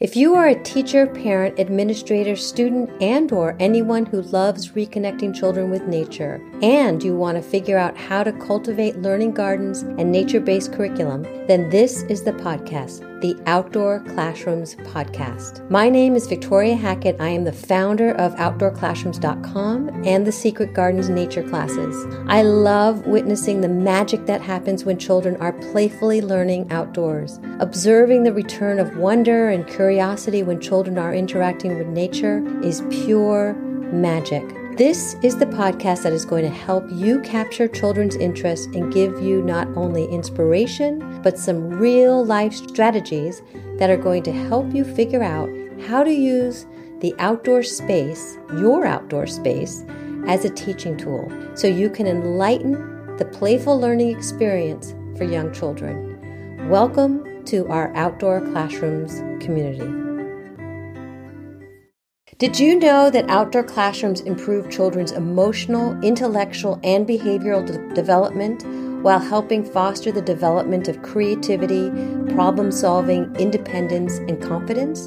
If you are a teacher, parent, administrator, student, and or anyone who loves reconnecting children with nature and you want to figure out how to cultivate learning gardens and nature-based curriculum, then this is the podcast, the Outdoor Classrooms podcast. My name is Victoria Hackett. I am the founder of outdoorclassrooms.com and the Secret Gardens nature classes. I love witnessing the magic that happens when children are playfully learning outdoors, observing the return of wonder and curiosity when children are interacting with nature is pure magic. This is the podcast that is going to help you capture children's interest and give you not only inspiration, but some real life strategies that are going to help you figure out how to use the outdoor space, your outdoor space, as a teaching tool so you can enlighten the playful learning experience for young children. Welcome to our Outdoor Classrooms community. Did you know that outdoor classrooms improve children's emotional, intellectual, and behavioral de- development while helping foster the development of creativity, problem solving, independence, and confidence?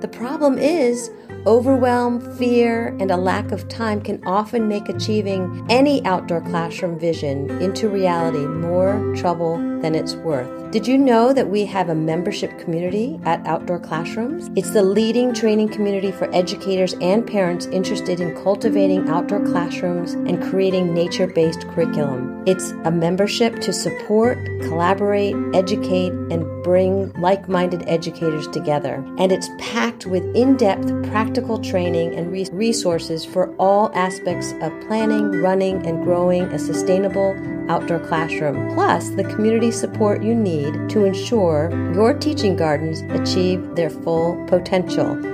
The problem is, overwhelm, fear, and a lack of time can often make achieving any outdoor classroom vision into reality more trouble than it's worth. Did you know that we have a membership community at Outdoor Classrooms? It's the leading training community for educators and parents interested in cultivating outdoor classrooms and creating nature based curriculum. It's a membership to support, collaborate, educate, and bring like minded educators together. And it's packed with in depth practical training and resources for all aspects of planning, running, and growing a sustainable outdoor classroom, plus the community support you need to ensure your teaching gardens achieve their full potential.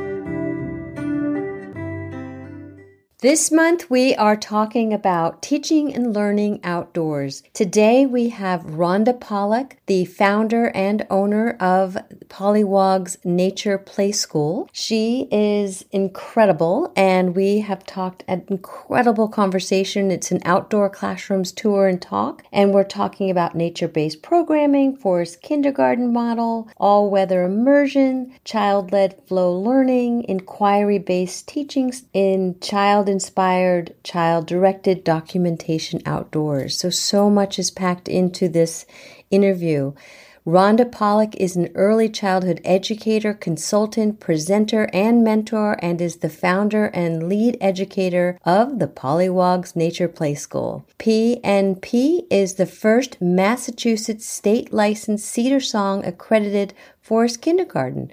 This month we are talking about teaching and learning outdoors. Today we have Rhonda Pollock, the founder and owner of Pollywogs Nature Play School. She is incredible and we have talked an incredible conversation. It's an outdoor classrooms tour and talk and we're talking about nature-based programming, forest kindergarten model, all-weather immersion, child-led flow learning, inquiry-based teaching in child inspired, child directed documentation outdoors. So, so much is packed into this interview. Rhonda Pollock is an early childhood educator, consultant, presenter, and mentor, and is the founder and lead educator of the Pollywogs Nature Play School. PNP is the first Massachusetts state licensed Cedarsong accredited forest kindergarten.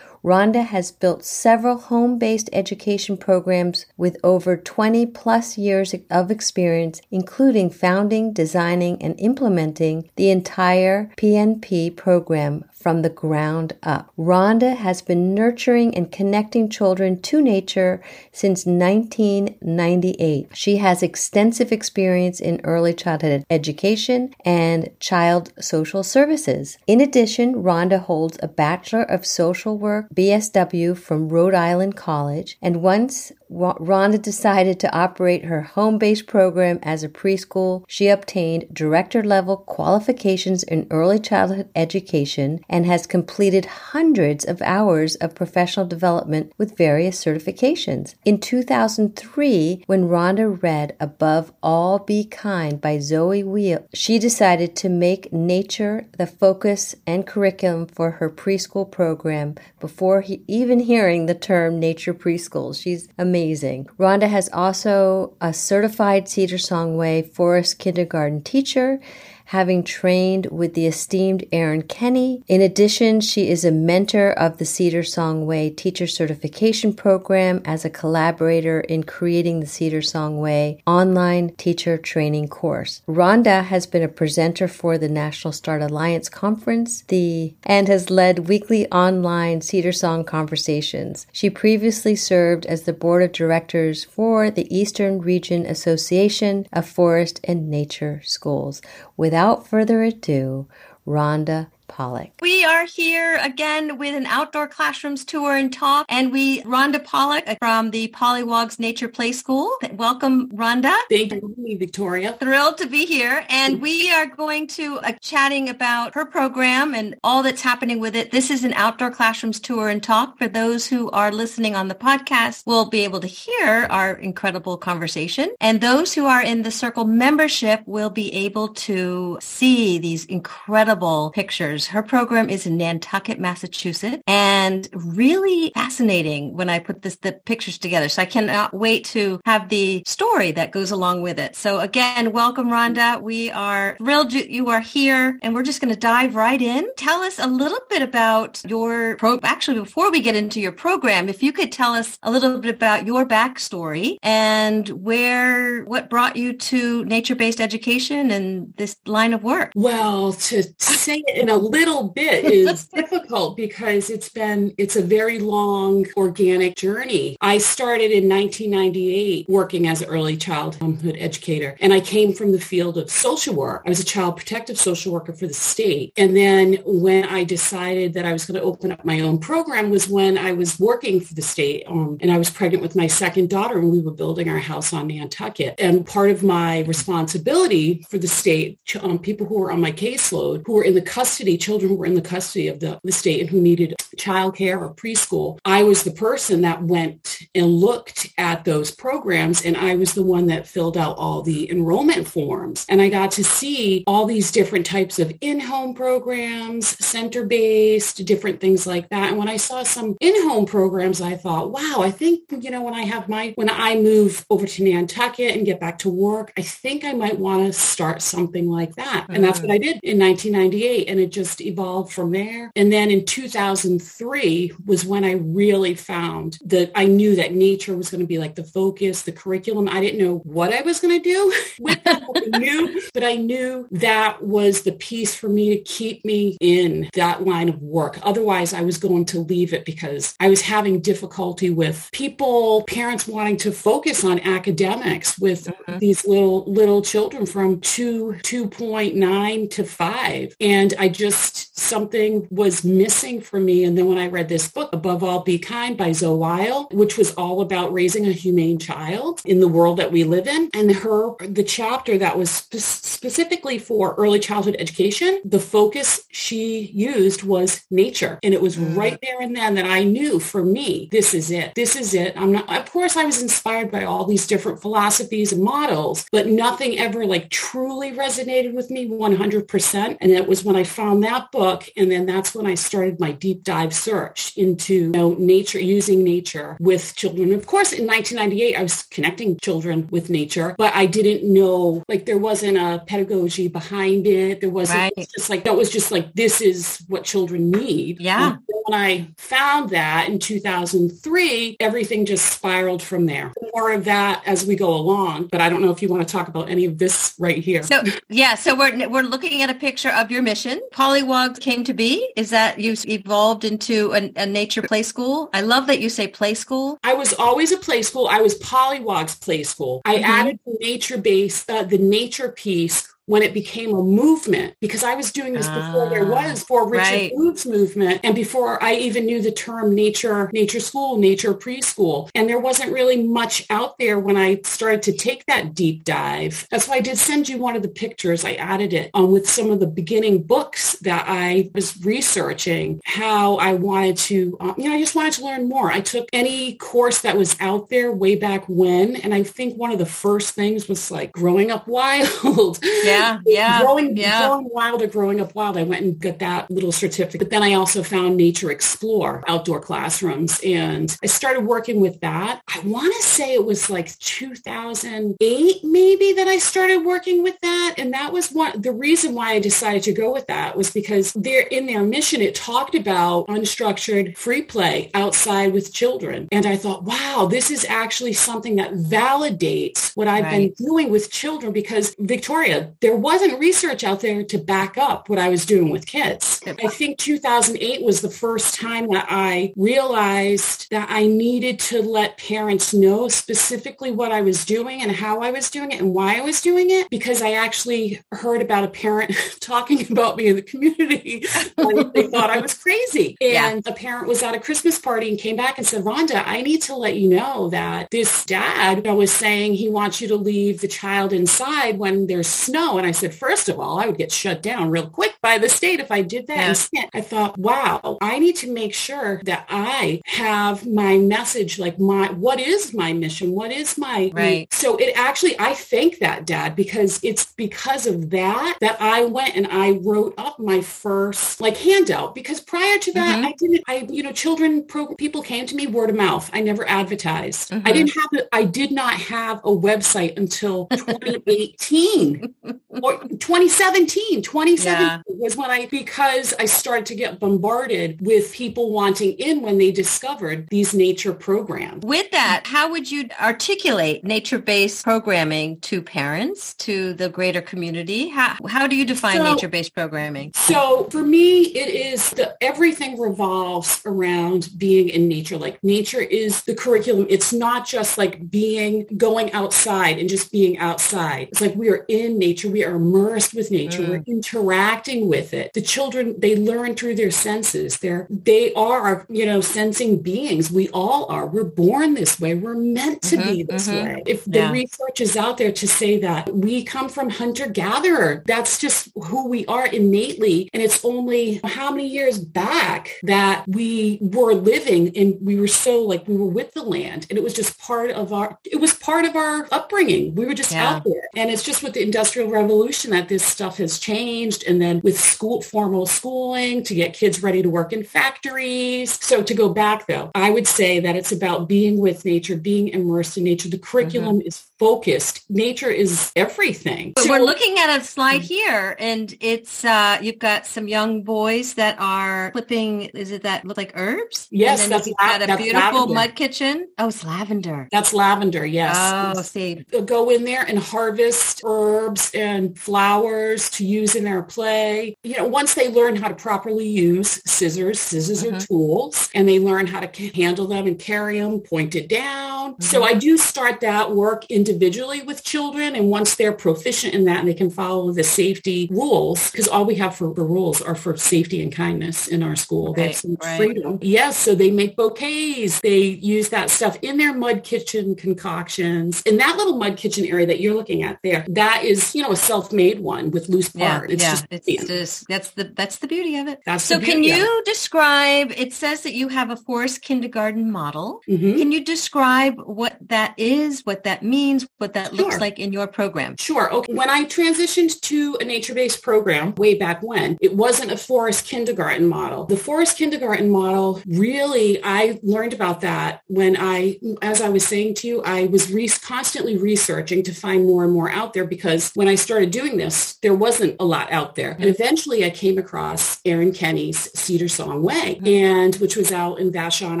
Rhonda has built several home based education programs with over 20 plus years of experience, including founding, designing, and implementing the entire PNP program from the ground up. Rhonda has been nurturing and connecting children to nature since 1998. She has extensive experience in early childhood education and child social services. In addition, Rhonda holds a Bachelor of Social Work BSW from Rhode Island College and once Rhonda decided to operate her home based program as a preschool. She obtained director level qualifications in early childhood education and has completed hundreds of hours of professional development with various certifications. In 2003, when Rhonda read Above All Be Kind by Zoe Weil, she decided to make nature the focus and curriculum for her preschool program before he, even hearing the term nature preschool. She's amazing amazing. Rhonda has also a certified Cedarsong Way forest kindergarten teacher having trained with the esteemed Erin Kenny. In addition, she is a mentor of the Cedarsong Way Teacher Certification Program as a collaborator in creating the Cedarsong Way online teacher training course. Rhonda has been a presenter for the Natural Start Alliance Conference, the and has led weekly online Cedarsong conversations. She previously served as the board of directors for the Eastern Region Association of Forest and Nature Schools. With Without further ado, Rhonda, Pollock. We are here again with an outdoor classrooms tour and talk, and we Rhonda Pollock from the Pollywogs Nature Play School. Welcome, Rhonda. Thank you Victoria. Thrilled to be here, and we are going to uh, chatting about her program and all that's happening with it. This is an outdoor classrooms tour and talk. For those who are listening on the podcast, will be able to hear our incredible conversation, and those who are in the Circle membership will be able to see these incredible pictures her program is in Nantucket, Massachusetts, and really fascinating when I put this the pictures together. So I cannot wait to have the story that goes along with it. So again, welcome, Rhonda. We are thrilled you are here, and we're just going to dive right in. Tell us a little bit about your pro. Actually, before we get into your program, if you could tell us a little bit about your backstory and where what brought you to nature-based education and this line of work. Well, to say it in a little bit is difficult because it's been, it's a very long organic journey. I started in 1998 working as an early childhood educator and I came from the field of social work. I was a child protective social worker for the state. And then when I decided that I was going to open up my own program was when I was working for the state um, and I was pregnant with my second daughter and we were building our house on Nantucket. And part of my responsibility for the state, um, people who were on my caseload, who were in the custody children who were in the custody of the, the state and who needed childcare or preschool, I was the person that went and looked at those programs and I was the one that filled out all the enrollment forms. And I got to see all these different types of in-home programs, center-based, different things like that. And when I saw some in-home programs, I thought, wow, I think, you know, when I have my, when I move over to Nantucket and get back to work, I think I might want to start something like that. And that's what mm. I did in 1998. And it just just evolved from there. And then in 2003 was when I really found that I knew that nature was going to be like the focus, the curriculum. I didn't know what I was going to do with it, knew, but I knew that was the piece for me to keep me in that line of work. Otherwise, I was going to leave it because I was having difficulty with people, parents wanting to focus on academics with mm-hmm. these little little children from two 2.9 to 5. And I just just something was missing for me. And then when I read this book, Above All Be Kind by Zoe Weil, which was all about raising a humane child in the world that we live in. And her, the chapter that was spe- specifically for early childhood education, the focus she used was nature. And it was mm. right there and then that I knew for me, this is it. This is it. I'm not, of course I was inspired by all these different philosophies and models, but nothing ever like truly resonated with me 100%. And it was when I found that book. And then that's when I started my deep dive search into you know, nature, using nature with children. Of course, in 1998, I was connecting children with nature, but I didn't know, like there wasn't a pedagogy behind it. There wasn't right. just like, that was just like, this is what children need. Yeah. When I found that in 2003, everything just spiraled from there. More of that as we go along, but I don't know if you want to talk about any of this right here. So yeah, so we're, we're looking at a picture of your mission. Pollywogs came to be? Is that you evolved into a, a, nature play school? I love that you say play school. I was always a play school. I was Pollywogs play school. I mm-hmm. added the nature base, uh, the nature piece when it became a movement because I was doing this before there ah, was for Richard right. Booth's movement and before I even knew the term nature, nature school, nature preschool. And there wasn't really much out there when I started to take that deep dive. That's why I did send you one of the pictures. I added it um, with some of the beginning books that I was researching how I wanted to, um, you know, I just wanted to learn more. I took any course that was out there way back when. And I think one of the first things was like growing up wild. Yeah yeah, yeah, growing, yeah. growing wild or growing up wild. I went and got that little certificate. But then I also found Nature Explore outdoor classrooms, and I started working with that. I want to say it was like 2008, maybe that I started working with that, and that was one. The reason why I decided to go with that was because they're in their mission. It talked about unstructured free play outside with children, and I thought, wow, this is actually something that validates what I've right. been doing with children because Victoria there wasn't research out there to back up what I was doing with kids. I think 2008 was the first time that I realized that I needed to let parents know specifically what I was doing and how I was doing it and why I was doing it because I actually heard about a parent talking about me in the community. they thought I was crazy. And yeah. a parent was at a Christmas party and came back and said, Rhonda, I need to let you know that this dad was saying he wants you to leave the child inside when there's snow. And I said, first of all, I would get shut down real quick by the state if I did that. Yeah. I thought, wow, I need to make sure that I have my message, like my, what is my mission? What is my, right. so it actually, I thank that dad because it's because of that that I went and I wrote up my first like handout because prior to that, mm-hmm. I didn't, I, you know, children, pro, people came to me word of mouth. I never advertised. Mm-hmm. I didn't have, a, I did not have a website until 2018 or 2017. 2017 yeah. was when I, because I started to get bombarded with people wanting in when they discovered these nature programs. With that, how would you articulate nature-based programming to parents, to the greater community? How, how do you define so, nature-based programming? So for me, it is the, everything revolves around being in nature. Like nature is the curriculum. It's not just like being, going outside and just being outside. It's like we are in nature. We are immersed with nature. Mm. We're interacting with it. The children, they learn through their senses. They're, they are, you know, sensing beings. We all are. We're born this way. We're meant to mm-hmm, be this mm-hmm. way. If the yeah. research is out there to say that we come from hunter-gatherer, that's just who we are innately. And it's only how many years back that we were living and we were so like we were with the land and it was just part of our it was part of our upbringing we were just yeah. out there and it's just with the industrial revolution that this stuff has changed and then with school formal schooling to get kids ready to work in factories. So to go back though i would say that it's about being with nature being immersed in nature. The curriculum mm-hmm. is focused. Nature is everything. So, we're looking at a slide here and it's uh you've got some young boys that are flipping is it that look like herbs? Yes that's, you've got a beautiful lavender. mud kitchen. Oh it's lavender. That's lavender yes. Oh see. Go in there and harvest herbs and flowers to use in their play you know once they learn how to properly use scissors scissors mm-hmm. are tools and they learn how to handle them and carry them point it down mm-hmm. so i do start that work individually with children and once they're proficient in that and they can follow the safety rules because all we have for the rules are for safety and kindness in our school right, they have some right. freedom yes so they make bouquets they use that stuff in their mud kitchen concoctions in that little mud kitchen area that you're looking at there that is you know a self-made one with loose part yeah, it's yeah. just it's just that's the that's the beauty of it. That's so can you describe it says that you have a forest kindergarten model. Mm-hmm. can you describe what that is what that means what that sure. looks like in your program? Sure okay. When i transitioned to a nature-based program way back when it wasn't a forest kindergarten model. The forest kindergarten model really i learned about that when i as i was saying to you i was re- constantly researching to find more and more out there because when i started doing this there wasn't a lot out there. And eventually i came across erin kenny's cedarsong way mm-hmm. and which was out in vashon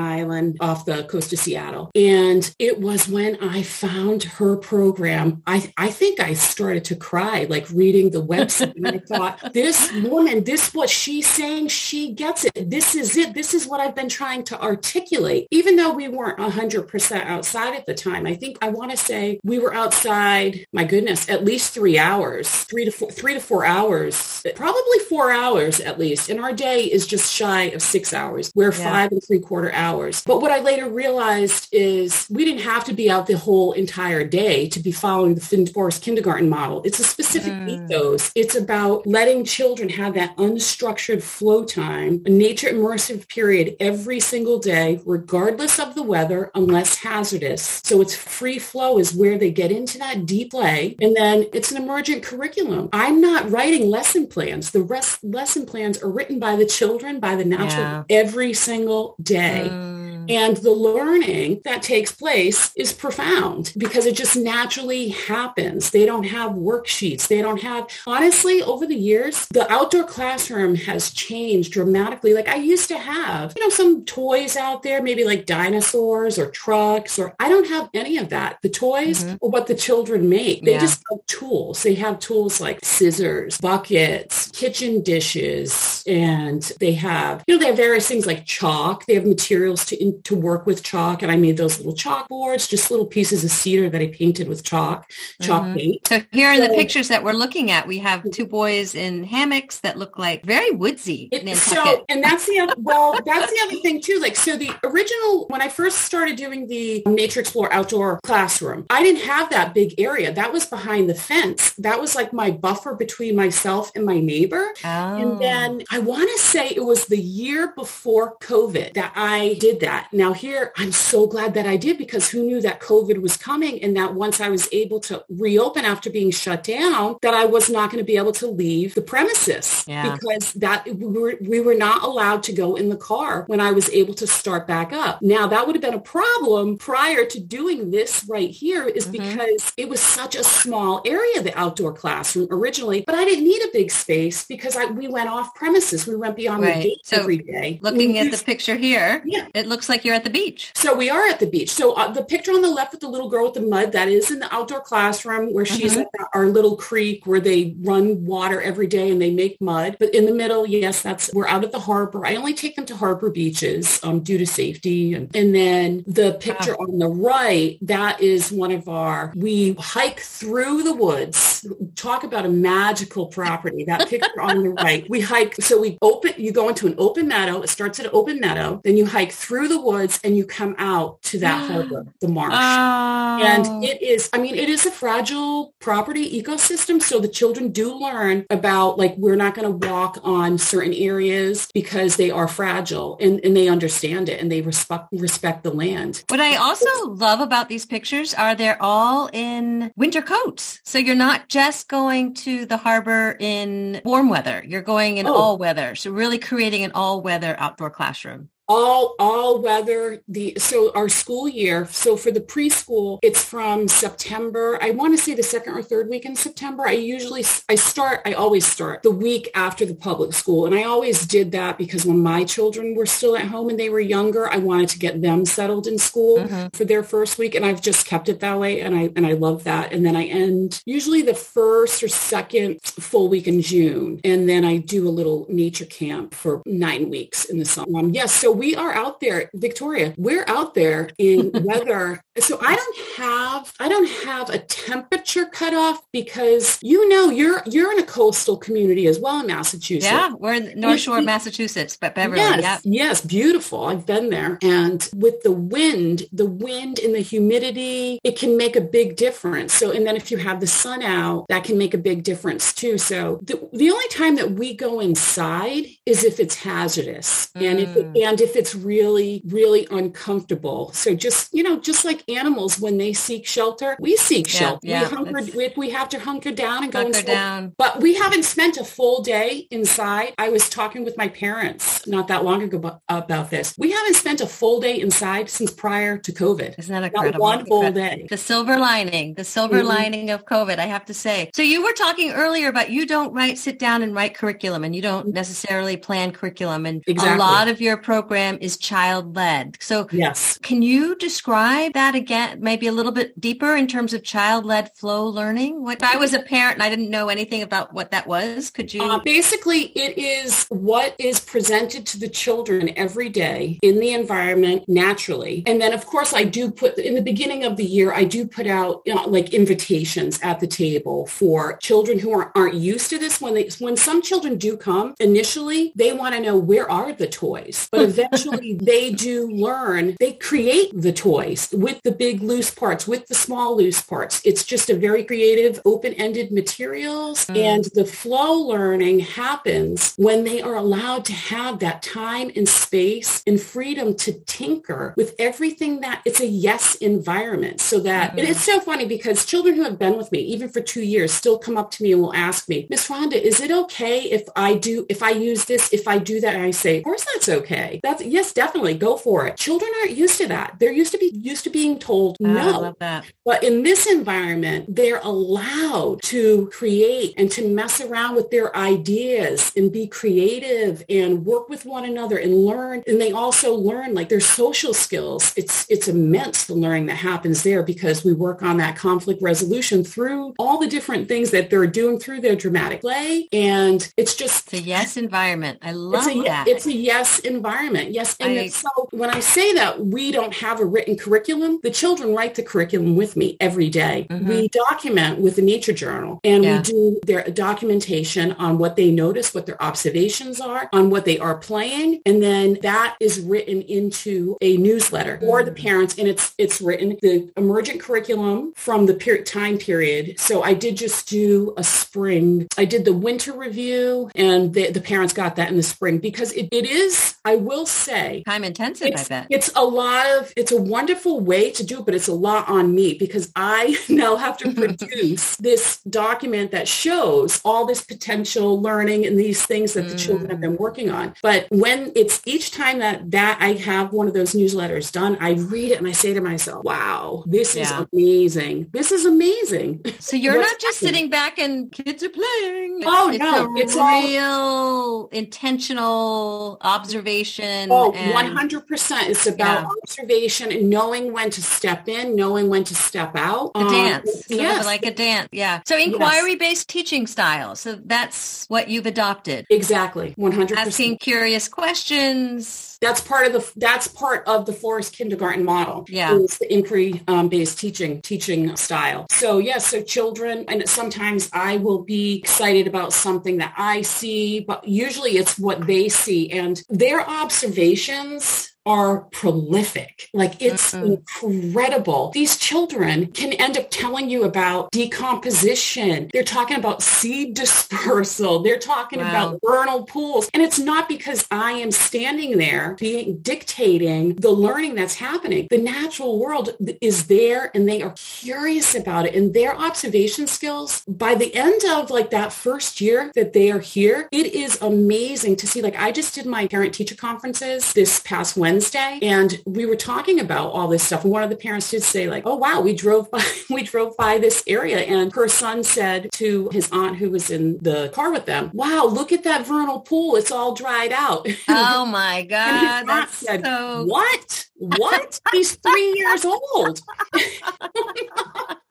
island off the coast of seattle. And it was when i found her program i i think i started to cry like reading the website. And i thought this woman this what she's saying she gets it. This is it. This is what i've been trying to articulate. Even though we weren't 100% outside at the time i think i want to say we were outside my goodness at least three hours three to four three to four hours probably four hours at least. And our day is just shy of six hours. We're yeah. five and three quarter hours. But what i later realized is we didn't have to be out the whole entire day to be following the Finn Forest kindergarten model. It's a specific mm. ethos. It's about letting children have that unstructured flow time a nature immersive period every single day regardless of the weather unless hazardous. So it's free flow is where they get into that deep play and then it's an emergent curriculum i'm not writing lesson plans the rest lesson plans are written by the children by the natural yeah. every single day mm. And the learning that takes place is profound because it just naturally happens. They don't have worksheets. They don't have, honestly, over the years, the outdoor classroom has changed dramatically. Like I used to have, you know, some toys out there, maybe like dinosaurs or trucks, or I don't have any of that. The toys mm-hmm. are what the children make. They yeah. just have tools. They have tools like scissors, buckets, kitchen dishes, and they have, you know, they have various things like chalk. They have materials to, to work with chalk. And I made those little chalkboards, just little pieces of cedar that I painted with chalk, chalk mm-hmm. paint. So here in so, the pictures that we're looking at, we have two boys in hammocks that look like very woodsy. It, so, and that's the other, well, that's the other thing too. Like, so the original, when I first started doing the Nature Explore outdoor classroom, I didn't have that big area. That was behind the fence. That was like my buffer between myself and my neighbor. Oh. And then I want to say it was the year before COVID that I did that. Now here, I'm so glad that I did because who knew that COVID was coming and that once I was able to reopen after being shut down, that I was not going to be able to leave the premises yeah. because that we were, we were not allowed to go in the car when I was able to start back up. Now that would have been a problem prior to doing this right here is mm-hmm. because it was such a small area, the outdoor classroom originally, but I didn't need a big space because I, we went off premises. We went beyond right. the gate so every day. Looking at the picture here, yeah. it looks like you're at the beach. So we are at the beach. So uh, the picture on the left with the little girl with the mud, that is in the outdoor classroom where mm-hmm. she's at our little creek where they run water every day and they make mud. But in the middle, yes, that's, we're out at the harbor. I only take them to harbor beaches um, due to safety. And, and then the picture wow. on the right, that is one of our, we hike through the woods. Talk about a magical property. That picture on the right, we hike. So we open, you go into an open meadow. It starts at an open meadow. Then you hike through the woods and you come out to that harbor, the marsh. Oh. And it is, I mean, it is a fragile property ecosystem. So the children do learn about like, we're not going to walk on certain areas because they are fragile and, and they understand it and they respect, respect the land. What I also love about these pictures are they're all in winter coats. So you're not just going to the harbor in warm weather. You're going in oh. all weather. So really creating an all weather outdoor classroom all all weather the so our school year so for the preschool it's from september i want to say the second or third week in september i usually i start i always start the week after the public school and i always did that because when my children were still at home and they were younger i wanted to get them settled in school mm-hmm. for their first week and i've just kept it that way and i and i love that and then i end usually the first or second full week in june and then i do a little nature camp for nine weeks in the summer um, yes so we are out there, Victoria, we're out there in weather. so I don't have, I don't have a temperature cutoff because you know, you're, you're in a coastal community as well in Massachusetts. Yeah. We're in North Shore, Massachusetts, but Beverly. Yes, yeah. yes. Beautiful. I've been there. And with the wind, the wind and the humidity, it can make a big difference. So, and then if you have the sun out, that can make a big difference too. So the, the only time that we go inside is if it's hazardous mm. and if, it, mm. and if it's really, really uncomfortable. So just, you know, just like animals, when they seek shelter, we seek yeah, shelter. Yeah, we, hunker, we, we, have to hunker down and go hunker down. But we haven't spent a full day inside. I was talking with my parents not that long ago about this. We haven't spent a full day inside since prior to COVID. Isn't that incredible? Not one full day. The silver lining, the silver mm-hmm. lining of COVID, I have to say. So you were talking earlier about you don't write, sit down and write curriculum and you don't mm-hmm. necessarily plan curriculum. And exactly. a lot of your program program is child led. So yes, can you describe that again, maybe a little bit deeper in terms of child led flow learning? What I was a parent and I didn't know anything about what that was. Could you? Uh, basically, it is what is presented to the children every day in the environment naturally. And then, of course, I do put in the beginning of the year, I do put out you know, like invitations at the table for children who are, aren't used to this. When they, when some children do come initially, they want to know where are the toys, but eventually actually they do learn, they create the toys with the big loose parts, with the small loose parts. It's just a very creative, open-ended materials. Mm. And the flow learning happens when they are allowed to have that time and space and freedom to tinker with everything that it's a yes environment. So that mm. it's so funny because children who have been with me, even for two years, still come up to me and will ask me, Miss Rhonda, is it okay if I do, if I use this, if I do that? And I say, of course that's okay. That's that's yes, definitely go for it. Children aren't used to that. They're used to be used to being told Oh, I no. love that. But in this environment, they're allowed to create and to mess around with their ideas and be creative and work with one another and learn. And they also learn like their social skills. It's it's immense the learning that happens there because we work on that conflict resolution through all the different things that they're doing through their dramatic play. And it's just It's a yes environment. I love it's a, that. It's a yes environment. Yes. And I- so when I say that we don't have a written curriculum, the children write the curriculum with me every day. Mhm. We document with the nature journal and Yeah. we do their documentation on what they notice, what their observations are, on what they are playing. And then that is written into a newsletter for the parents. And it's, it's written the emergent curriculum from the period, time period. So I did just do a spring. I did the winter review and the, the parents got that in the spring because it, it is, I will say, Time intensive, I it's, bet. it's a lot of, it's a wonderful way to do it, but it's a lot on me because I now have to produce this document that shows all this potential learning and these things that the children have been mm. working on. But when it's each time that, that I have one of those newsletters done, I read it and I say to myself, wow, this Yeah. is amazing. This is amazing. So you're not just happening? sitting back and kids are playing. Oh, it's no, a it's all- real intentional observation. Oh, and- 100%. It's about Yeah. observation and knowing when to step in, knowing when to step out. The Um, dance, yes, like a dance. Yeah. So inquiry-based teaching style. So that's what you've adopted. exactly. 100%. Asking curious questions. That's part of the that's part of the forest kindergarten model Yeah. is the inquiry um, based teaching teaching style so yes so children and sometimes i will be excited about something that i see but usually it's what they see and their observations are prolific. Like it's Mhm. incredible. These children can end up telling you about decomposition. They're talking about seed dispersal. They're talking Wow. about vernal pools. And it's not because I am standing there being dictating the learning that's happening. The natural world is there and they are curious about it. And their observation skills, by the end of like that first year that they are here, it is amazing to see. Like I just did my parent teacher conferences this past Wednesday and we were talking about all this stuff. And one of the parents did say like, oh wow, we drove by, we drove by this area and her son said to his aunt who was in the car with them, wow, look at that vernal pool. It's all dried out. Oh my God. That's said, so what? What? He's three years old.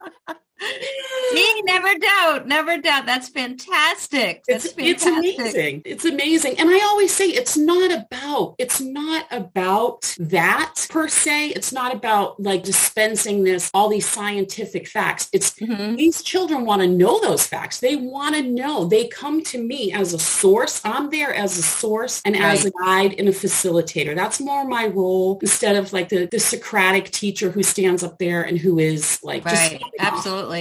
See, never doubt, never doubt. That's fantastic. That's It's, it's amazing. It's amazing. And I always say it's not about, it's not about that per se. It's not about like dispensing this, all these scientific facts. It's Mhm. these children want to know those facts. They want to know. They come to me as a source. I'm there as a source and as a guide and a facilitator. That's more my role instead of like the, the Socratic teacher who stands up there and who is like just Right. off.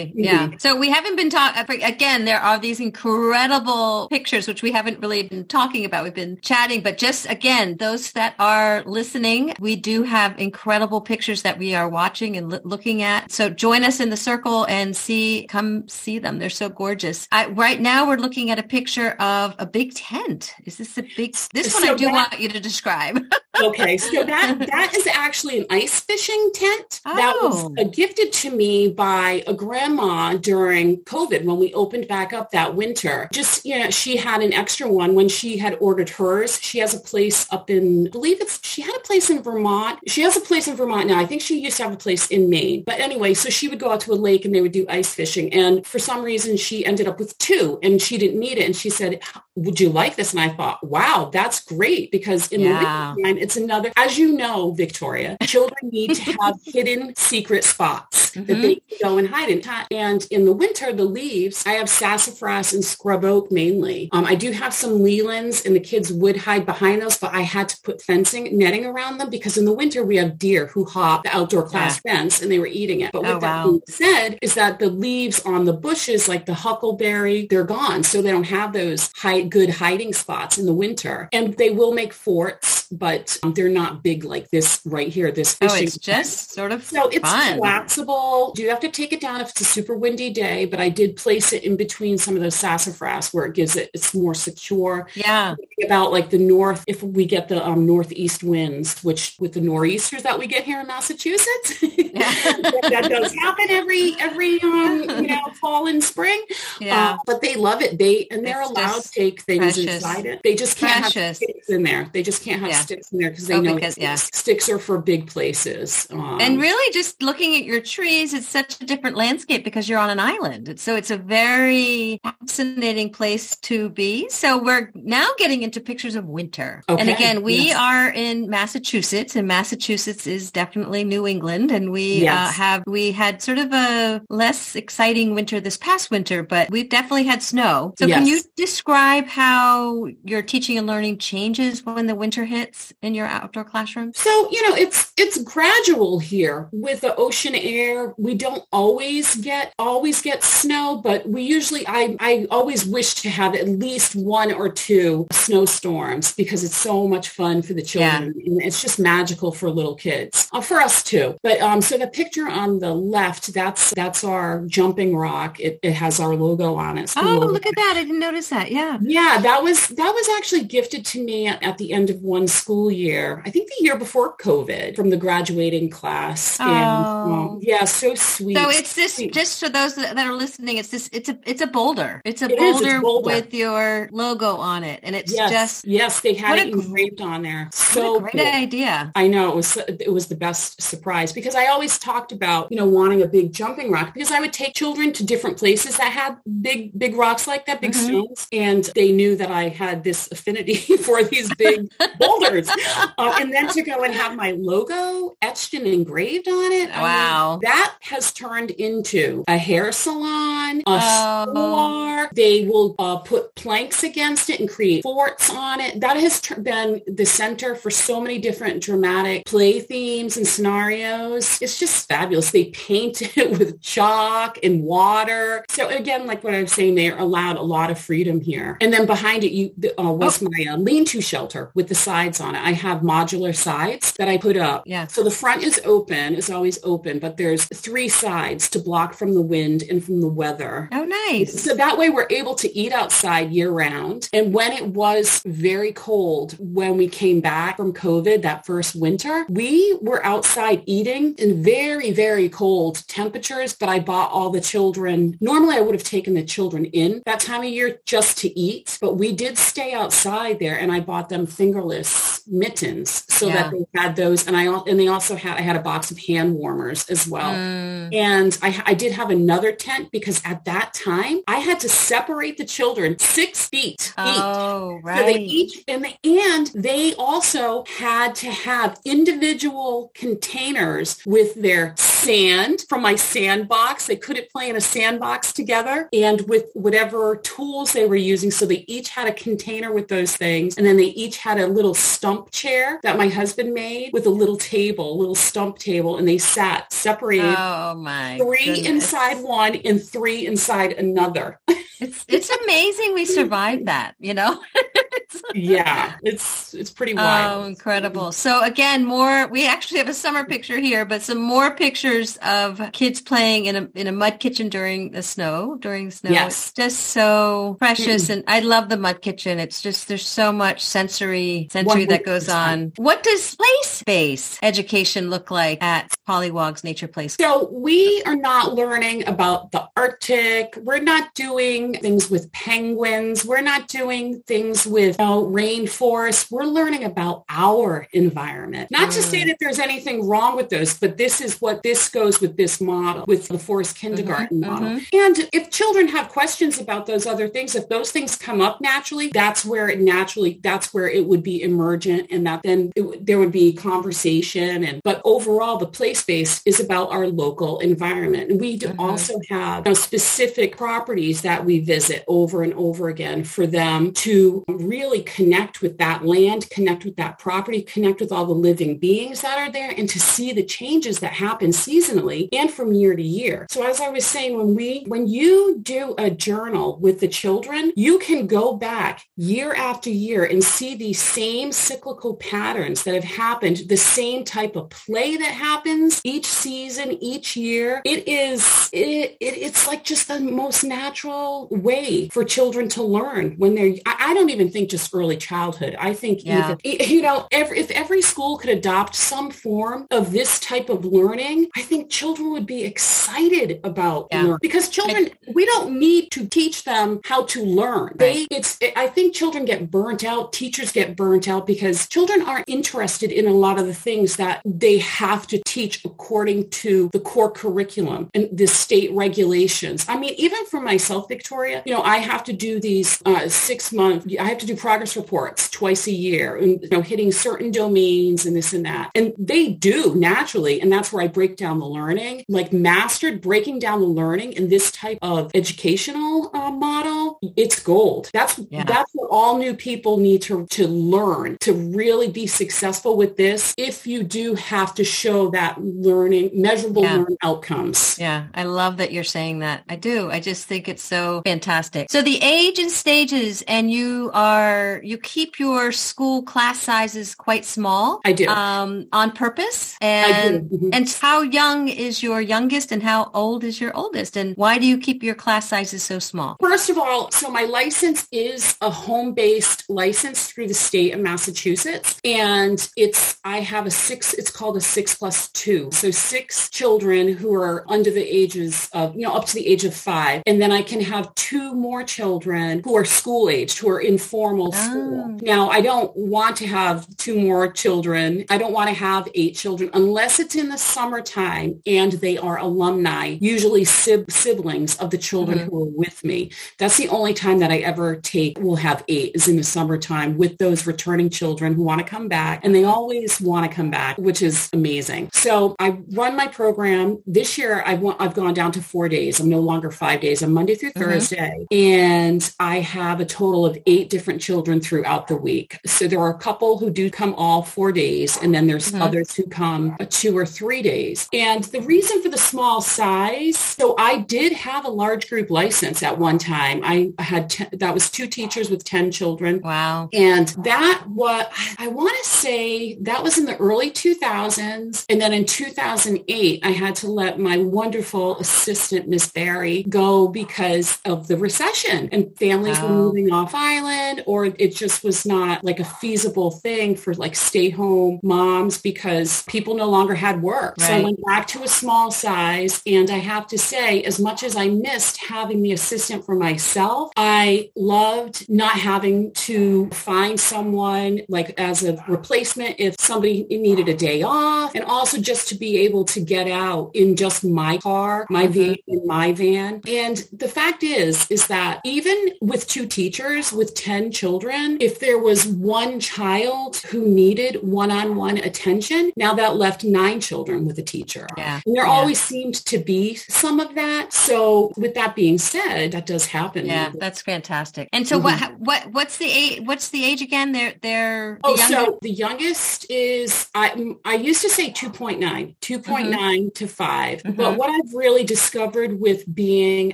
Absolutely. Yeah. So we haven't been talking, again, there are these incredible pictures, which we haven't really been talking about. We've been chatting, but just again, those that are listening, we do have incredible pictures that we are watching and lo- looking at. So join us in the circle and see, come see them. They're so gorgeous. I, right now we're looking at a picture of a big tent. Is this a big, this one I do that- want you to describe. Okay, so that that is actually an ice fishing tent that was Oh. uh, gifted to me by a grandma during COVID when we opened back up that winter. Just you know, she had an extra one when she had ordered hers. She has a place up in, I believe it's she had a place in Vermont. She has a place in Vermont now. I think she used to have a place in Maine. But anyway, so she would go out to a lake and they would do ice fishing. And for some reason, she ended up with two, and she didn't need it. And she said, "Would you like this?" And I thought, "Wow, that's great," because in Yeah. the wintertime, it's another, as you know, Victoria, children need to have hidden secret spots that Mhm. they can go and hide in. And in the winter, the leaves, I have sassafras and scrub oak mainly. Um, I do have some leylands and the kids would hide behind those, but I had to put fencing, netting around them because in the winter we have deer who hop the outdoor class fence and they were eating it. But Oh, what that wow. said is that the leaves on the bushes, like the huckleberry, they're gone. So they don't have those hide, good hiding spots in the winter. And they will make forts but um, they're not big like this right here. This oh, it's just sort of so it's fun. collapsible. You have to take it down if it's a super windy day, but I did place it in between some of those sassafras where it gives it it's more secure. Yeah. About like the north, if we get the um, northeast winds, which with the nor'easters that we get here in Massachusetts, that does happen every every um, you know fall and spring. Yeah. Uh, but they love it. They and they're It's allowed to take things precious. inside it. They just can't have sticks in there. They just can't have Yeah. sticks in there because they Oh, know because- yeah. sticks are for big places. Um, And really just looking at your trees, it's such a different landscape because you're on an island. So it's a very fascinating place to be. So we're now getting into pictures of winter. And again, we yes. are in Massachusetts and Massachusetts is definitely New England. And we uh, have, we had sort of a less exciting winter this past winter, but we've definitely had snow. So can you describe how your teaching and learning changes when the winter hits in your outdoor classroom? So, you know, it's it's gradual here with the ocean air. We don't always get always get snow, but we usually I I always wish to have at least one or two snowstorms because it's so much fun for the children and it's just magical for little kids. Uh, for us too. But um so the picture on the left, that's that's our jumping rock. It, it has our logo on it. Oh, logo. look at that. I didn't notice that. Yeah. Yeah, that was that was actually gifted to me at, at the end of one school year. I think the year before COVID from the graduating class. And Oh. um, yeah, so sweet. So it's this Just for those that are listening, it's this it's a it's a boulder. It's a It is, it's boulder, boulder. with your logo on it. And it's yes, just yes, they had it engraved on there. So great cool. idea. I know it was it was the best surprise because I always talked about you know wanting a big jumping rock because I would take children to different places that had big big rocks like that, big Mhm. stones, and they knew that I had this affinity for these big boulders, uh, and then to go and have my logo etched and engraved on it. I mean, Wow. that has turned into a hair salon, a Oh. store. They will uh, put planks against it and create forts on it. That has been the center for so many different dramatic play themes and scenarios. It's just fabulous. They paint it with chalk and water. So again, like what I was saying, they're allowed a lot of freedom here. And then behind it, you uh, was Oh. my uh, lean-to shelter with the sides on it. I have modular sides that I put up. Yeah. So the front is open, It's always open, but there's three sides to block from the wind and from the weather. Oh, nice. So that way we're able to eat outside year round. And when it was very cold, when we came back from COVID that first winter, we were outside eating in very, very cold temperatures, but I bought all the children. Normally I would have taken the children in that time of year just to eat, but we did stay outside there and I bought them fingerless mittens so Yeah. that they had those. And I, and they also had, I had a box of hand warmers as well. Mm. And I, I did have another tent because at that time I had to separate the children six feet each. Oh, So they each and they, and they also had to have individual containers with their sand from my sandbox. They couldn't play in a sandbox together and with whatever tools they were using. So they each had a container with those things. And then they each had a little stump chair that my husband made with a little table, a little stump table. And they sat separated Oh my three goodness. inside one and three inside another. It's it's amazing we survived that, you know? Yeah, it's it's pretty oh, wild. Oh, incredible. So again, more, we actually have a summer picture here, but some more pictures of kids playing in a, in a mud kitchen during the snow, during snow. Yes. It's just so precious. And I love the mud kitchen. It's just, there's so much sensory, sensory that goes on. What does place-based education look like at Pollywog's Nature Place? So we are not learning about the Arctic. We're not doing things with penguins. We're not doing things with you know, rainforests. We're learning about our environment. Not to say mm. that there's anything wrong with those, but this is what this goes with this model, with the forest mm-hmm, kindergarten model. Mm-hmm. And if children have questions about those other things, if those things come up naturally, that's where it naturally, that's where it would be emergent and that then it, there would be conversation. And, but overall, the play space is about our local environment. And we do mm-hmm. also have you know, specific properties that we visit over and over again for them to really connect with that land, connect with that property, connect with all the living beings that are there and to see the changes that happen seasonally and from year to year. So as I was saying, when we, when you do a journal with the children, you can go back year after year and see these same cyclical patterns that have happened, the same type of play that happens each season, each year. It is, it, it it's like just the most natural way for children to learn when they're, I, I don't even think just early childhood. I think yeah. you know, every, if every school could adopt some form of this type of learning, I think children would be excited about yeah. learning because children, we don't need to teach them how to learn. They, it's, I think children get burnt out. Teachers get burnt out because children aren't interested in a lot of the things that they have to teach according to the core curriculum and the state regulations. I mean, even for myself, Victoria, you know, I have to do these uh, six month, I have to do progress reports twice a year and, you know, hitting certain domains and this and that. And they do naturally. And that's where I break down the learning, like mastered breaking down the learning in this type of educational uh, model. It's gold. That's, yeah. that's what all new people need to, to learn to really be successful with this. If you do have to show that learning, measurable yeah. learning outcomes. Yeah. I love that you're saying that. I do. I just think it's so fantastic. So the age and stages and you are, you keep your school class sizes quite small. I do. Um, on purpose. And, mm-hmm. and how young is your youngest and how old is your oldest? And why do you keep your class sizes so small? First of all, so my license is a home-based license through the state of Massachusetts. And it's, I have a six, it's called a six plus two. So six children who are under the ages of, you know, up to the age of five. And then I can have two more children who are school aged, who are in formal oh. school. Now, I don't want to have two more children. I don't want to have eight children unless it's in the summertime and they are alumni, usually sib- siblings of the children mm-hmm. who are with me. That's the only time that I ever take we'll have eight is in the summertime with those returning children who want to come back and they always want to come back, which is amazing. So I run my program this year. I've, I've gone down to four days. I'm no longer five days. I'm Monday through mm-hmm. Thursday. And I have a total of eight different children throughout the week. So there are a couple who do come all four days. And then there's mm-hmm. others who come two or three days. And the reason for the small size, so I did have a large group license at one time. I had, ten, that was two teachers with 10 children. Wow. And that what I want to say that was in the early 2000s. And then in 2008, I had to let my wonderful assistant, Miss Barry, go because of the recession and families wow. were moving off island or it just was not like a feasible thing for like stay home moms because people no longer had work. Right. So I went back to a small size and I have to say, as much as I missed having the assistant for myself, I loved not having to find someone like as a replacement if somebody needed a day off and also just to be able to get out in just my car, my mm-hmm. van, in my van. And the fact is, is that even with two teachers with 10 children, if there was one child who needed one-on-one attention, now that left nine children with a teacher. Yeah. And there yeah. always seemed to be some of that. So with that being said, that does happen. Yeah, that's fantastic. And so mm-hmm. what what what's the age what's the age again? They're they're the Oh, so the youngest is I I used to say 2.9, 2.9 mm-hmm. to 5. Mm-hmm. But what I've really discovered with being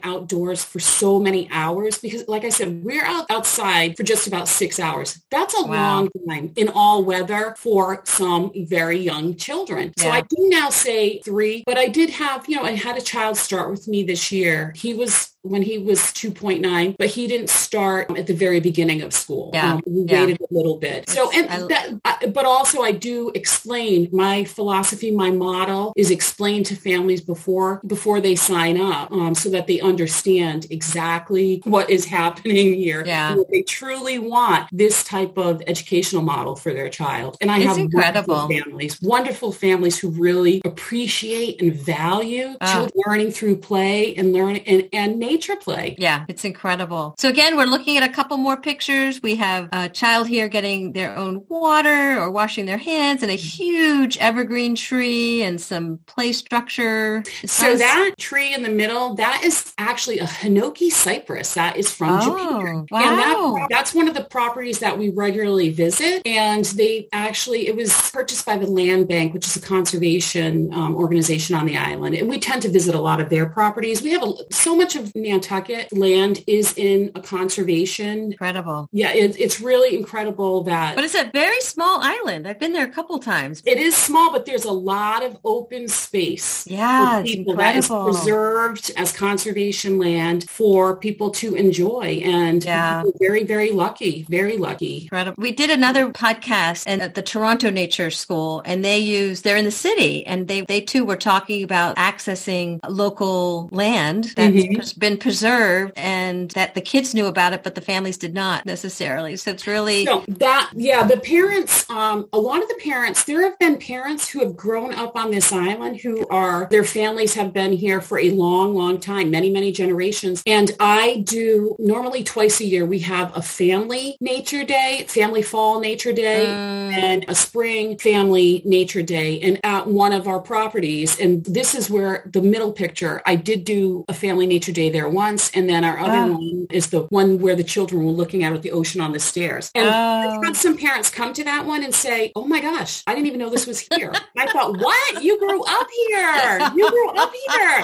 outdoors for so many hours because like I said, we're out outside for just about 6 hours. That's a wow. long time in all weather for some very young children. Yeah. So I do now say 3, but I did have, you know, I had a child start with me this year. He was when he was 2.9, but he didn't start at the very beginning of school. Yeah. Um, we yeah. waited a little bit. So, and I, that, but also I do explain my philosophy, my model is explained to families before, before they sign up um, so that they understand exactly what is happening here. Yeah. They truly want this type of educational model for their child. And I it's have incredible wonderful families, wonderful families who really appreciate and value uh, learning through play and learning and, and nature play. Yeah, it's incredible. So again, we're looking at a couple more pictures. We have a child here getting their own water or washing their hands and a huge evergreen tree and some play structure. So that tree in the middle, that is actually a Hinoki cypress. That is from Oh, Japan. wow. And that, that's one of the properties that we regularly visit. And they actually, it was purchased by the Land Bank, which is a conservation um, organization on the island. And we tend to visit a lot of their properties. We have a, so much of Nantucket land is in a conservation. incredible. Yeah, it, it's really incredible that But it's a very small island. I've been there a couple times. it is small, but there's a lot of open space. Yeah, people that is preserved as conservation land for people to enjoy. And Yeah. very, very lucky, very lucky. Incredible. We did another podcast and at the Toronto Nature School and they use, they're in the city and they, they too were talking about accessing local land that's Mhm. pres- been preserved and that the kids knew about it, but the families did not necessarily. So it's really, that, yeah, the parents, um, a lot of the parents, there have been parents who have grown up on this island who are, their families have been here for a long, long time, many, many generations. And I do normally twice a year, we have a family nature day, family fall nature day. Mm. and a spring family nature day and at one of our properties and this is where the middle picture i did do a family nature day there once and then our other Ah. one is the one where the children were looking out at the ocean on the stairs and Oh. I've had some parents come to that one and say oh my gosh i didn't even know this was here i thought what you grew up here you grew up here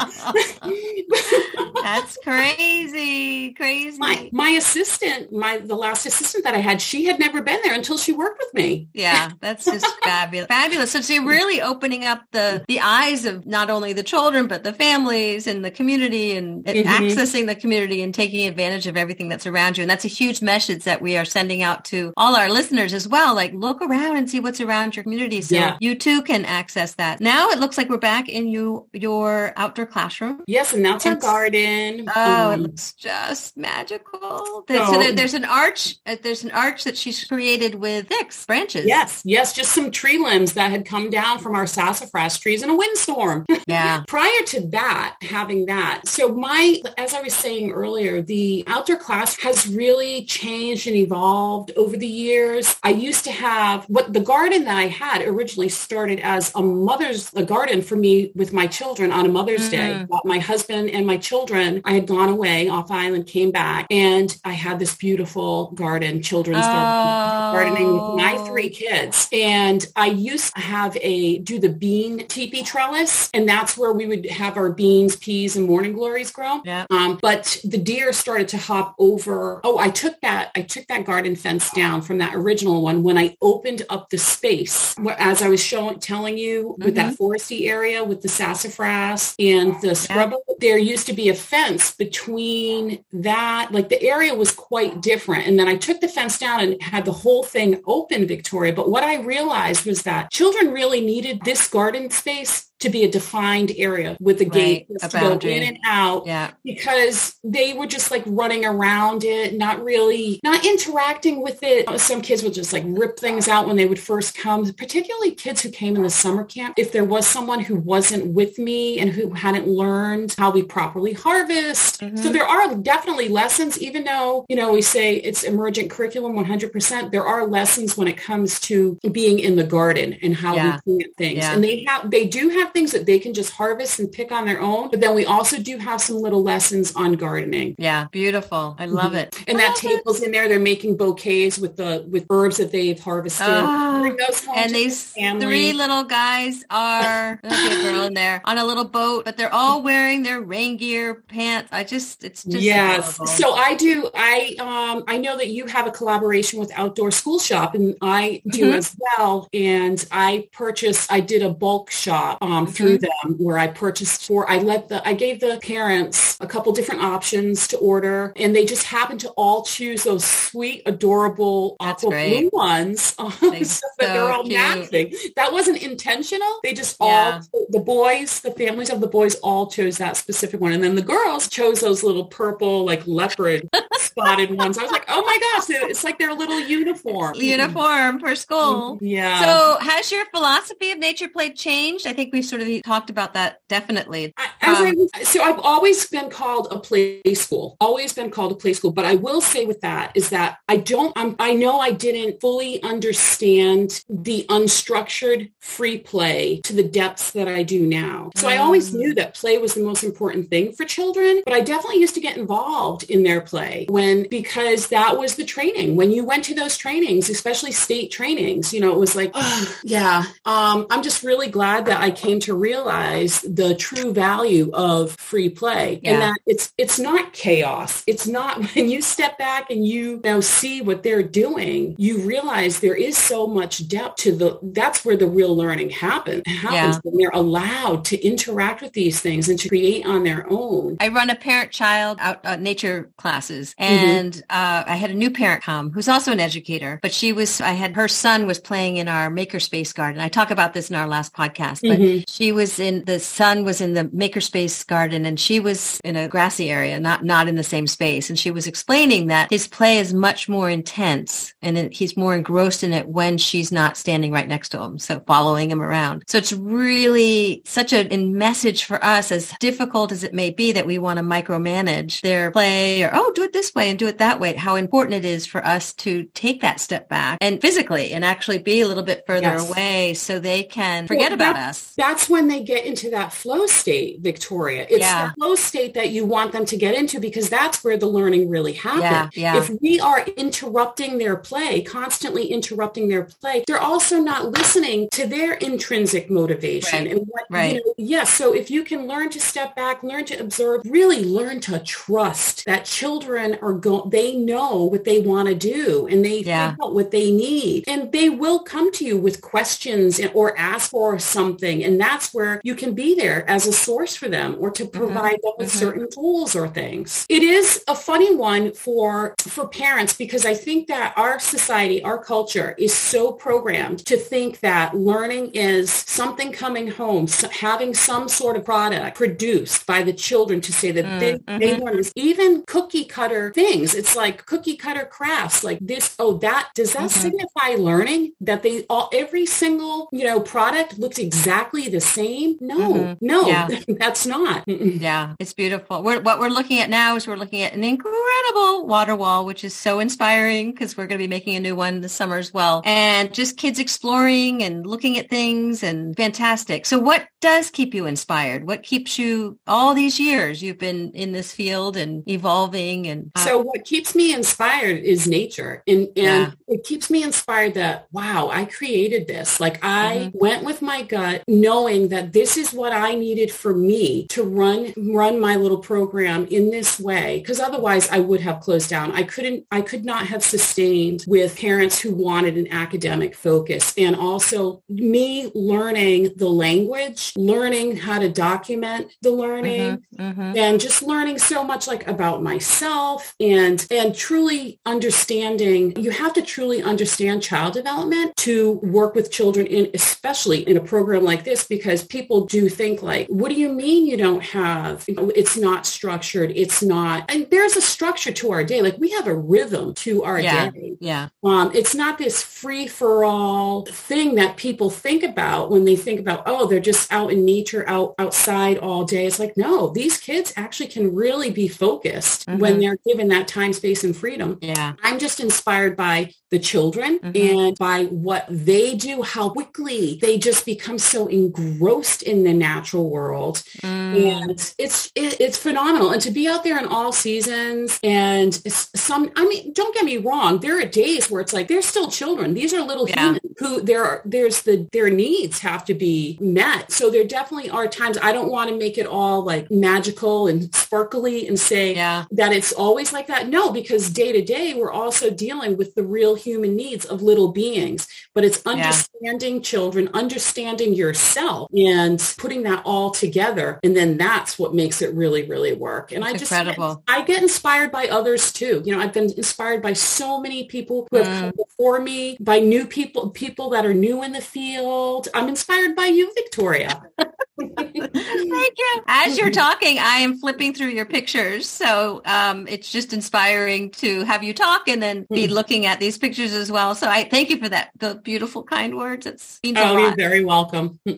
that's crazy, crazy. my my assistant my the last assistant that i had she had never been there until she worked with me Yeah, that's just fabulous. Fabulous. So you're really opening up the the eyes of not only the children but the families and the community and, Mhm. Accessing the community and taking advantage of everything that's around you. And that's a huge message that we are sending out to all our listeners as well. Like look around and see what's around your community so Yeah. you too can access that. Now it looks like we're back in you your outdoor classroom. Yes, and that's our It's- garden. Oh, it Um, looks just magical. There- so So- there, there's an arch. uh, There's an arch that she's created with sticks, branches. yes, yes, just some tree limbs that had come down from our sassafras trees in a windstorm. Yeah. Prior to that, having that, so my, as I was saying earlier, the outdoor class has really changed and evolved over the years. I used to have what the garden that I had originally started as a mother's a garden for me with my children on a Mother's Day. Mm. But my husband and my children, I had gone away off island, came back, and I had this beautiful garden, children's garden, gardening with my Oh. three kids. And I used to have a do the bean teepee trellis, and that's where we would have our beans, peas, and morning glories grow. Yeah. Um, but the deer started to hop over. Oh, I took that. I took that garden fence down from that original one when I opened up the space. Where, as I was showing, telling you, with that foresty area with the sassafras and the scrub, there used to be a fence between that. Like the area was quite different. And then I took the fence down and had the whole thing open, Victoria. But what I realized was that children really needed this garden space to be a defined area with a gate Right, a to go in and out Yeah. because they were just like running around it, not really, not interacting with it. Some kids would just like rip things out when they would first come, particularly kids who came in the summer camp. If there was someone who wasn't with me and who hadn't learned how we properly harvest. Mhm. So there are definitely lessons, even though, you know, we say it's emergent curriculum 100%, there are lessons when it comes to being in the garden and how Yeah. we plant things. Yeah. And they have, they do have things that they can just harvest and pick on their own. But then we also do have some little lessons on gardening. Yeah. Beautiful. I love it. And that Oh, table's in there. They're making bouquets with the with herbs that they've harvested. Home And these family. three little guys are a girl in there on a little boat, but they're all wearing their rain gear pants. I just it's just yes. adorable. So I do. I um I know that you have a collaboration with Outdoor School Shop, and I do Mhm. as well. And I purchased. I did a bulk shop um, Um, through mm-hmm. them where I purchased for. I let the. I gave the parents a couple different options to order, and they just happened to all choose those sweet, adorable That's aqua great. blue ones. um, They're so that they're so all cute. matching. That wasn't intentional. They just Yeah. all the boys, the families of the boys all chose that specific one. And then the girls chose those little purple, like leopard spotted ones. I was like, oh my gosh, it's like their little uniform. uniform for school. Mm, yeah. So has your philosophy of nature play changed? I think we've sort of talked about that definitely. I, from? I, so I've always been called a play school, always been called a play school. But I will say with that is that I don't, I'm, I know I didn't fully understand the unstructured free play to the depths that I do now. So I always knew that play was the most important thing for children, but I definitely used to get involved in their play when, because that was the training. When you went to those trainings, especially state trainings, you know, it was like, oh, yeah, um, I'm just really glad that I came to realize the true value of free play yeah. and that it's, it's not chaos. It's not when you step back and you now see what they're doing, you realize there is so much depth to the, that's where the real learning happen, happens yeah. when they're allowed to interact with these things and to create on their own. I run a parent-child out uh, nature classes mm-hmm. and mm-hmm. uh, I had a new parent come who's also an educator, but she was, I had, her son was playing in our makerspace garden. I talk about this in our last podcast, but mm-hmm. She was in, the son was in the makerspace garden and she was in a grassy area, not, not in the same space. And she was explaining that his play is much more intense and it, he's more engrossed in it when she's not standing right next to him. So following him around. So it's really such a message for us as difficult as it may be that we want to micromanage their play or, oh, do it this way and do it that way. How important it is for us to take that step back and physically and actually be a little bit further yes. away so they can forget well, about us. That's when they get into that flow state, Victoria. It's yeah. the flow state that you want them to get into because that's where the learning really happens. Yeah, yeah. If we are interrupting their play, constantly interrupting their play, they're also not listening to their intrinsic motivation. Right. And what, right. You know, yes. So if you can learn to step back, learn to observe, really learn to trust that children are going, they know what they want to do and they yeah. out what they need and they will come to you with questions or ask for something. And that's where you can be there as a source for them or to mm-hmm. provide mm-hmm. them with mm-hmm. certain tools or things. It is a funny one for, for parents because I think that our society, our culture is so programmed to think that learning is something coming home, so having some sort of product produced by the children to say that mm, they, mm-hmm. they learn this. Even cookie cutter things. It's like cookie cutter crafts like this. Oh, that does that mm-hmm. signify learning that they all every single you know product looks exactly the same? No, mm-hmm. no, yeah. that's not. Yeah, it's beautiful. We're, what we're looking at now is we're looking at an incredible water wall, which is so inspiring because we're going to be making a new one this summer as well. And just kids exploring and looking at things and fantastic. So what does keep you inspired? What keeps you all these years you've been in this field and evolving and uh, so what keeps me inspired is nature and and yeah. it keeps me inspired that wow I created this like I mm-hmm. went with my gut knowing that this is what I needed for me to run run my little program in this way because otherwise I would have closed down I couldn't I could not have sustained with parents who wanted an academic focus and also me learning the language learning how to document the learning mm-hmm, mm-hmm. and just learning so much like about myself and and truly understanding you have to truly understand child development to work with children in especially in a program like this because people do think like what do you mean you don't have it's not structured it's not and there's a structure to our day like we have a rhythm to our yeah, day yeah um it's not this free for all thing that people think about when they think about oh they're just out in nature, out outside all day. It's like, no, these kids actually can really be focused mm-hmm. when they're given that time, space, and freedom. Yeah. I'm just inspired by the children mm-hmm. and by what they do, how quickly they just become so engrossed in the natural world. Mm. And it's it, it's phenomenal. And to be out there in all seasons and some, I mean, don't get me wrong, there are days where it's like they're still children. These are little yeah. humans who there are there's the their needs have to be met. So there definitely are times I don't want to make it all like magical and sparkly and say yeah. that it's always like that. No, because day to day we're also dealing with the real human needs of little beings, but it's understanding yeah. children, understanding yourself and putting that all together. And then that's what makes it really, really work. And I just, incredible. I get inspired by others too. You know, I've been inspired by so many people who have mm. come before me, by new people, people that are new in the field. I'm inspired by you, Victoria. Thank you. As you're talking, I am flipping through your pictures. So um, it's just inspiring to have you talk and then be mm. looking at these pictures as well. So I thank you for that. The beautiful, kind words. It's means oh, you're very welcome. so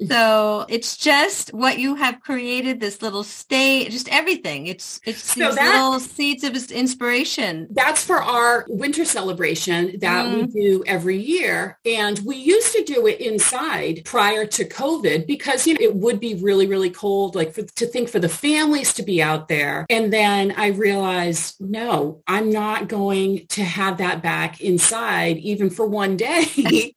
it's just what you have created, this little state, just everything. It's it's so these that, little seeds of inspiration. That's for our winter celebration that mm. we do every year. And we used to do it inside prior to COVID because, you know, it would be really, really cold, like for, to think for the families to be out there. And then I realized, no, I'm not going to have that back inside even for one day.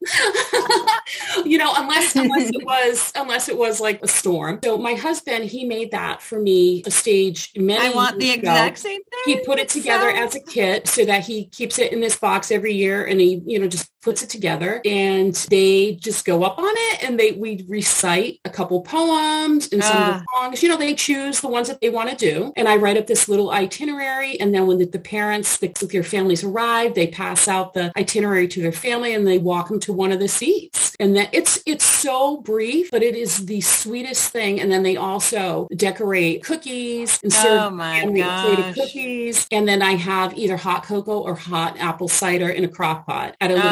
you know, unless unless it was unless it was like a storm. So my husband, he made that for me a stage many I want the exact same thing. He put it together so... as a kit so that he keeps it in this box every year and he, you know, just puts it together and they just go up on it and they we recite a couple poems and some of the ah. songs. You know, they choose the ones that they want to do. And I write up this little itinerary. And then when the, the parents, the, with your families arrive, they pass out the itinerary to their family and they walk them to one of the seats. And that it's it's so brief, but it is the sweetest thing. And then they also decorate cookies and serve oh my gosh. cookies. And then I have either hot cocoa or hot apple cider in a crock pot at a little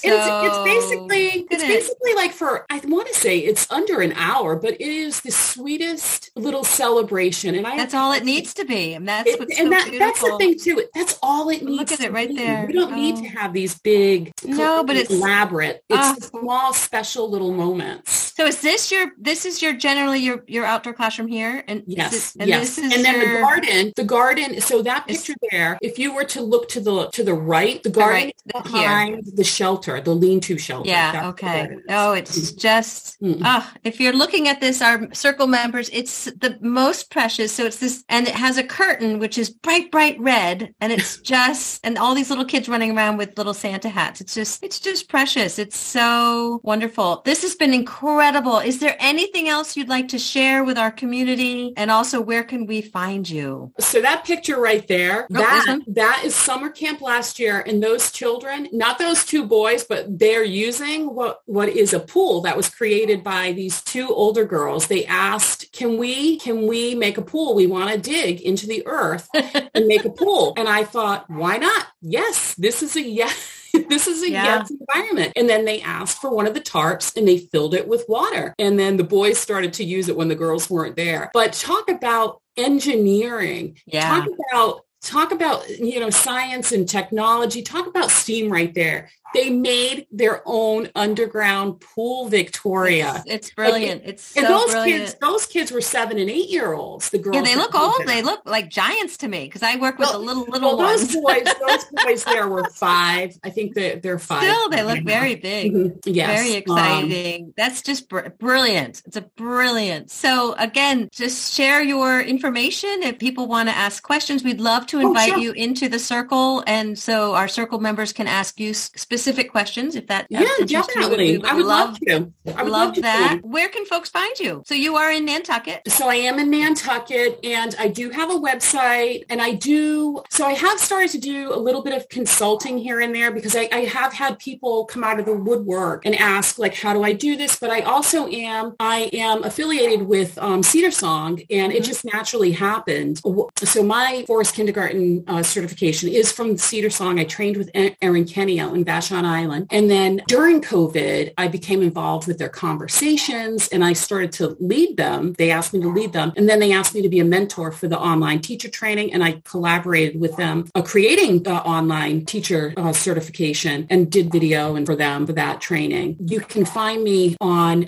So it's, it's basically it's basically like for I want to say it's under an hour, but it is the sweetest little celebration. And I that's all it needs to be. And that's what's and so that, that's the thing too. That's all it needs. Look at it right be. there. We don't oh. need to oh. have these big, no, but it's elaborate. It's uh, small, special little moments. So is this your? This is your generally your your outdoor classroom here, and yes, and yes, and then your... the garden. The garden. So that picture there, if you were to look to the to the right, the garden right, behind here. The shelter, the lean-to shelter. Yeah. Okay. Oh, it's just. Mm-hmm. Oh, if you're looking at this, our circle members, it's the most precious. So it's this, and it has a curtain which is bright, bright red, and it's just, and all these little kids running around with little Santa hats. It's just, it's just precious. It's so wonderful. This has been incredible. Is there anything else you'd like to share with our community? And also, where can we find you? So that picture right there, oh, that that is summer camp last year, and those children, not those two boys, but they're using what what is a pool that was created by these two older girls. They asked, "Can we can we make a pool? We want to dig into the earth and make a pool." And I thought, "Why not? Yes, this is a yes." this is a yeah. yes environment. And then they asked for one of the tarps and they filled it with water. And then the boys started to use it when the girls weren't there. But talk about engineering. Yeah. Talk about talk about you know science and technology. Talk about STEAM right there they made their own underground pool Victoria. It's, it's brilliant. It's and so those brilliant. kids, those kids were seven and eight year olds. The girls, yeah, they look old. They look like giants to me because I work with well, the little little well, ones. Those boys, those boys there were five. I think they're they're five. Still, they look very big. Mm-hmm. Yes, very um, exciting. Um, That's just br- brilliant. It's a brilliant. So again, just share your information if people want to ask questions. We'd love to invite oh, sure. you into the circle, and so our circle members can ask you specific questions if that yeah definitely. we, I would love, love to. I would love, love to that. where can folks find you? So you are in Nantucket. So I am in Nantucket and I do have a website and I do so I have started to do a little bit of consulting here and there because I, I have had people come out of the woodwork and ask like how do I do this? But I also am I am affiliated with um, Cedarsong and mm-hmm. it just naturally happened. So my forest kindergarten uh, certification is from Cedarsong. I trained with Erin Kenny out in Vashon Island and then during COVID, I became involved with their conversations and I started to lead them. They asked me to lead them. And then they asked me to be a mentor for the online teacher training. And I collaborated with them uh, creating the online teacher uh, certification and did video and for them for that training. You can find me on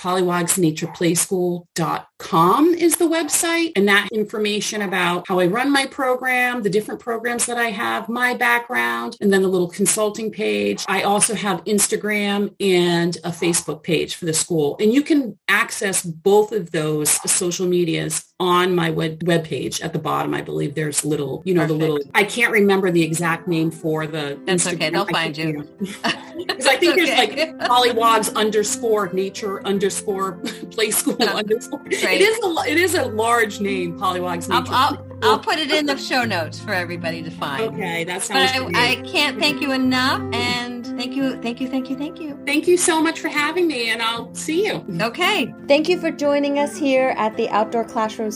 pollywogsnatureplaySchool.com is the website. And that information about how I run my program, the different programs that I have, my background, and then a little consulting page. I also have Instagram and a Facebook page for the school. And you can access both of those social medias on my web page at the bottom. I believe there's little, you know, Perfect. the little, I can't remember the exact name for the. That's Instagram. okay. They'll find you. Because I think there's like pollywogs underscore nature underscore play school underscore. Great. It is a, it is a large name, pollywogs nature. I'll, I'll, I'll, put it in the show notes for everybody to find. Okay. That sounds but I, I can't thank you enough. And Thank you, thank you, thank you, thank you. Thank you so much for having me, and I'll see you. Okay. Thank you for joining us here at the Outdoor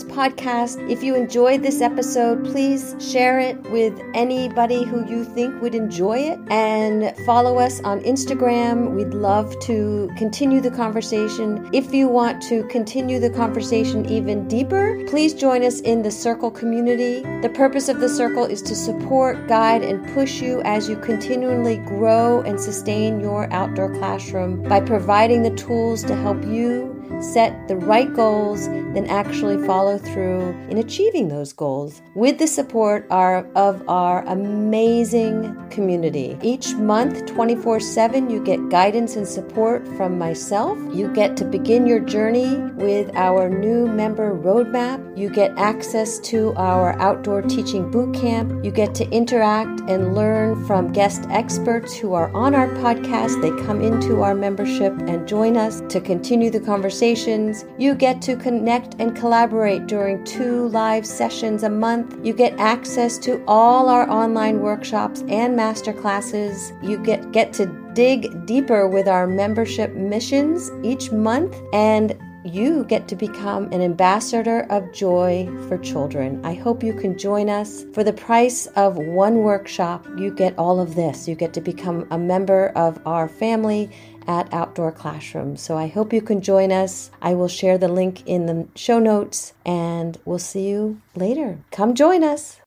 Podcast. If you enjoyed this episode, please share it with anybody who you think would enjoy it and follow us on Instagram. We'd love to continue the conversation. If you want to continue the conversation even deeper, please join us in the Circle community. The purpose of the Circle is to support, guide, and push you as you continually grow and sustain your outdoor classroom by providing the tools to help you set the right goals, then actually follow through in achieving those goals with the support of our amazing community. Each month, 24 7, you get guidance and support from myself. You get to begin your journey with our new member roadmap. You get access to our outdoor teaching boot camp. You get to interact and learn from guest experts who are on our podcast. They come into our membership and join us to continue the conversation conversations. You get to connect and collaborate during two live sessions a month. You get access to all our online workshops and master classes. You get, get to dig deeper with our membership missions each month and you get to become an ambassador of joy for children. I hope you can join us. For the price of one workshop, you get all of this. You get to become a member of our family at Outdoor Classroom. So I hope you can join us. I will share the link in the show notes and we'll see you later. Come join us.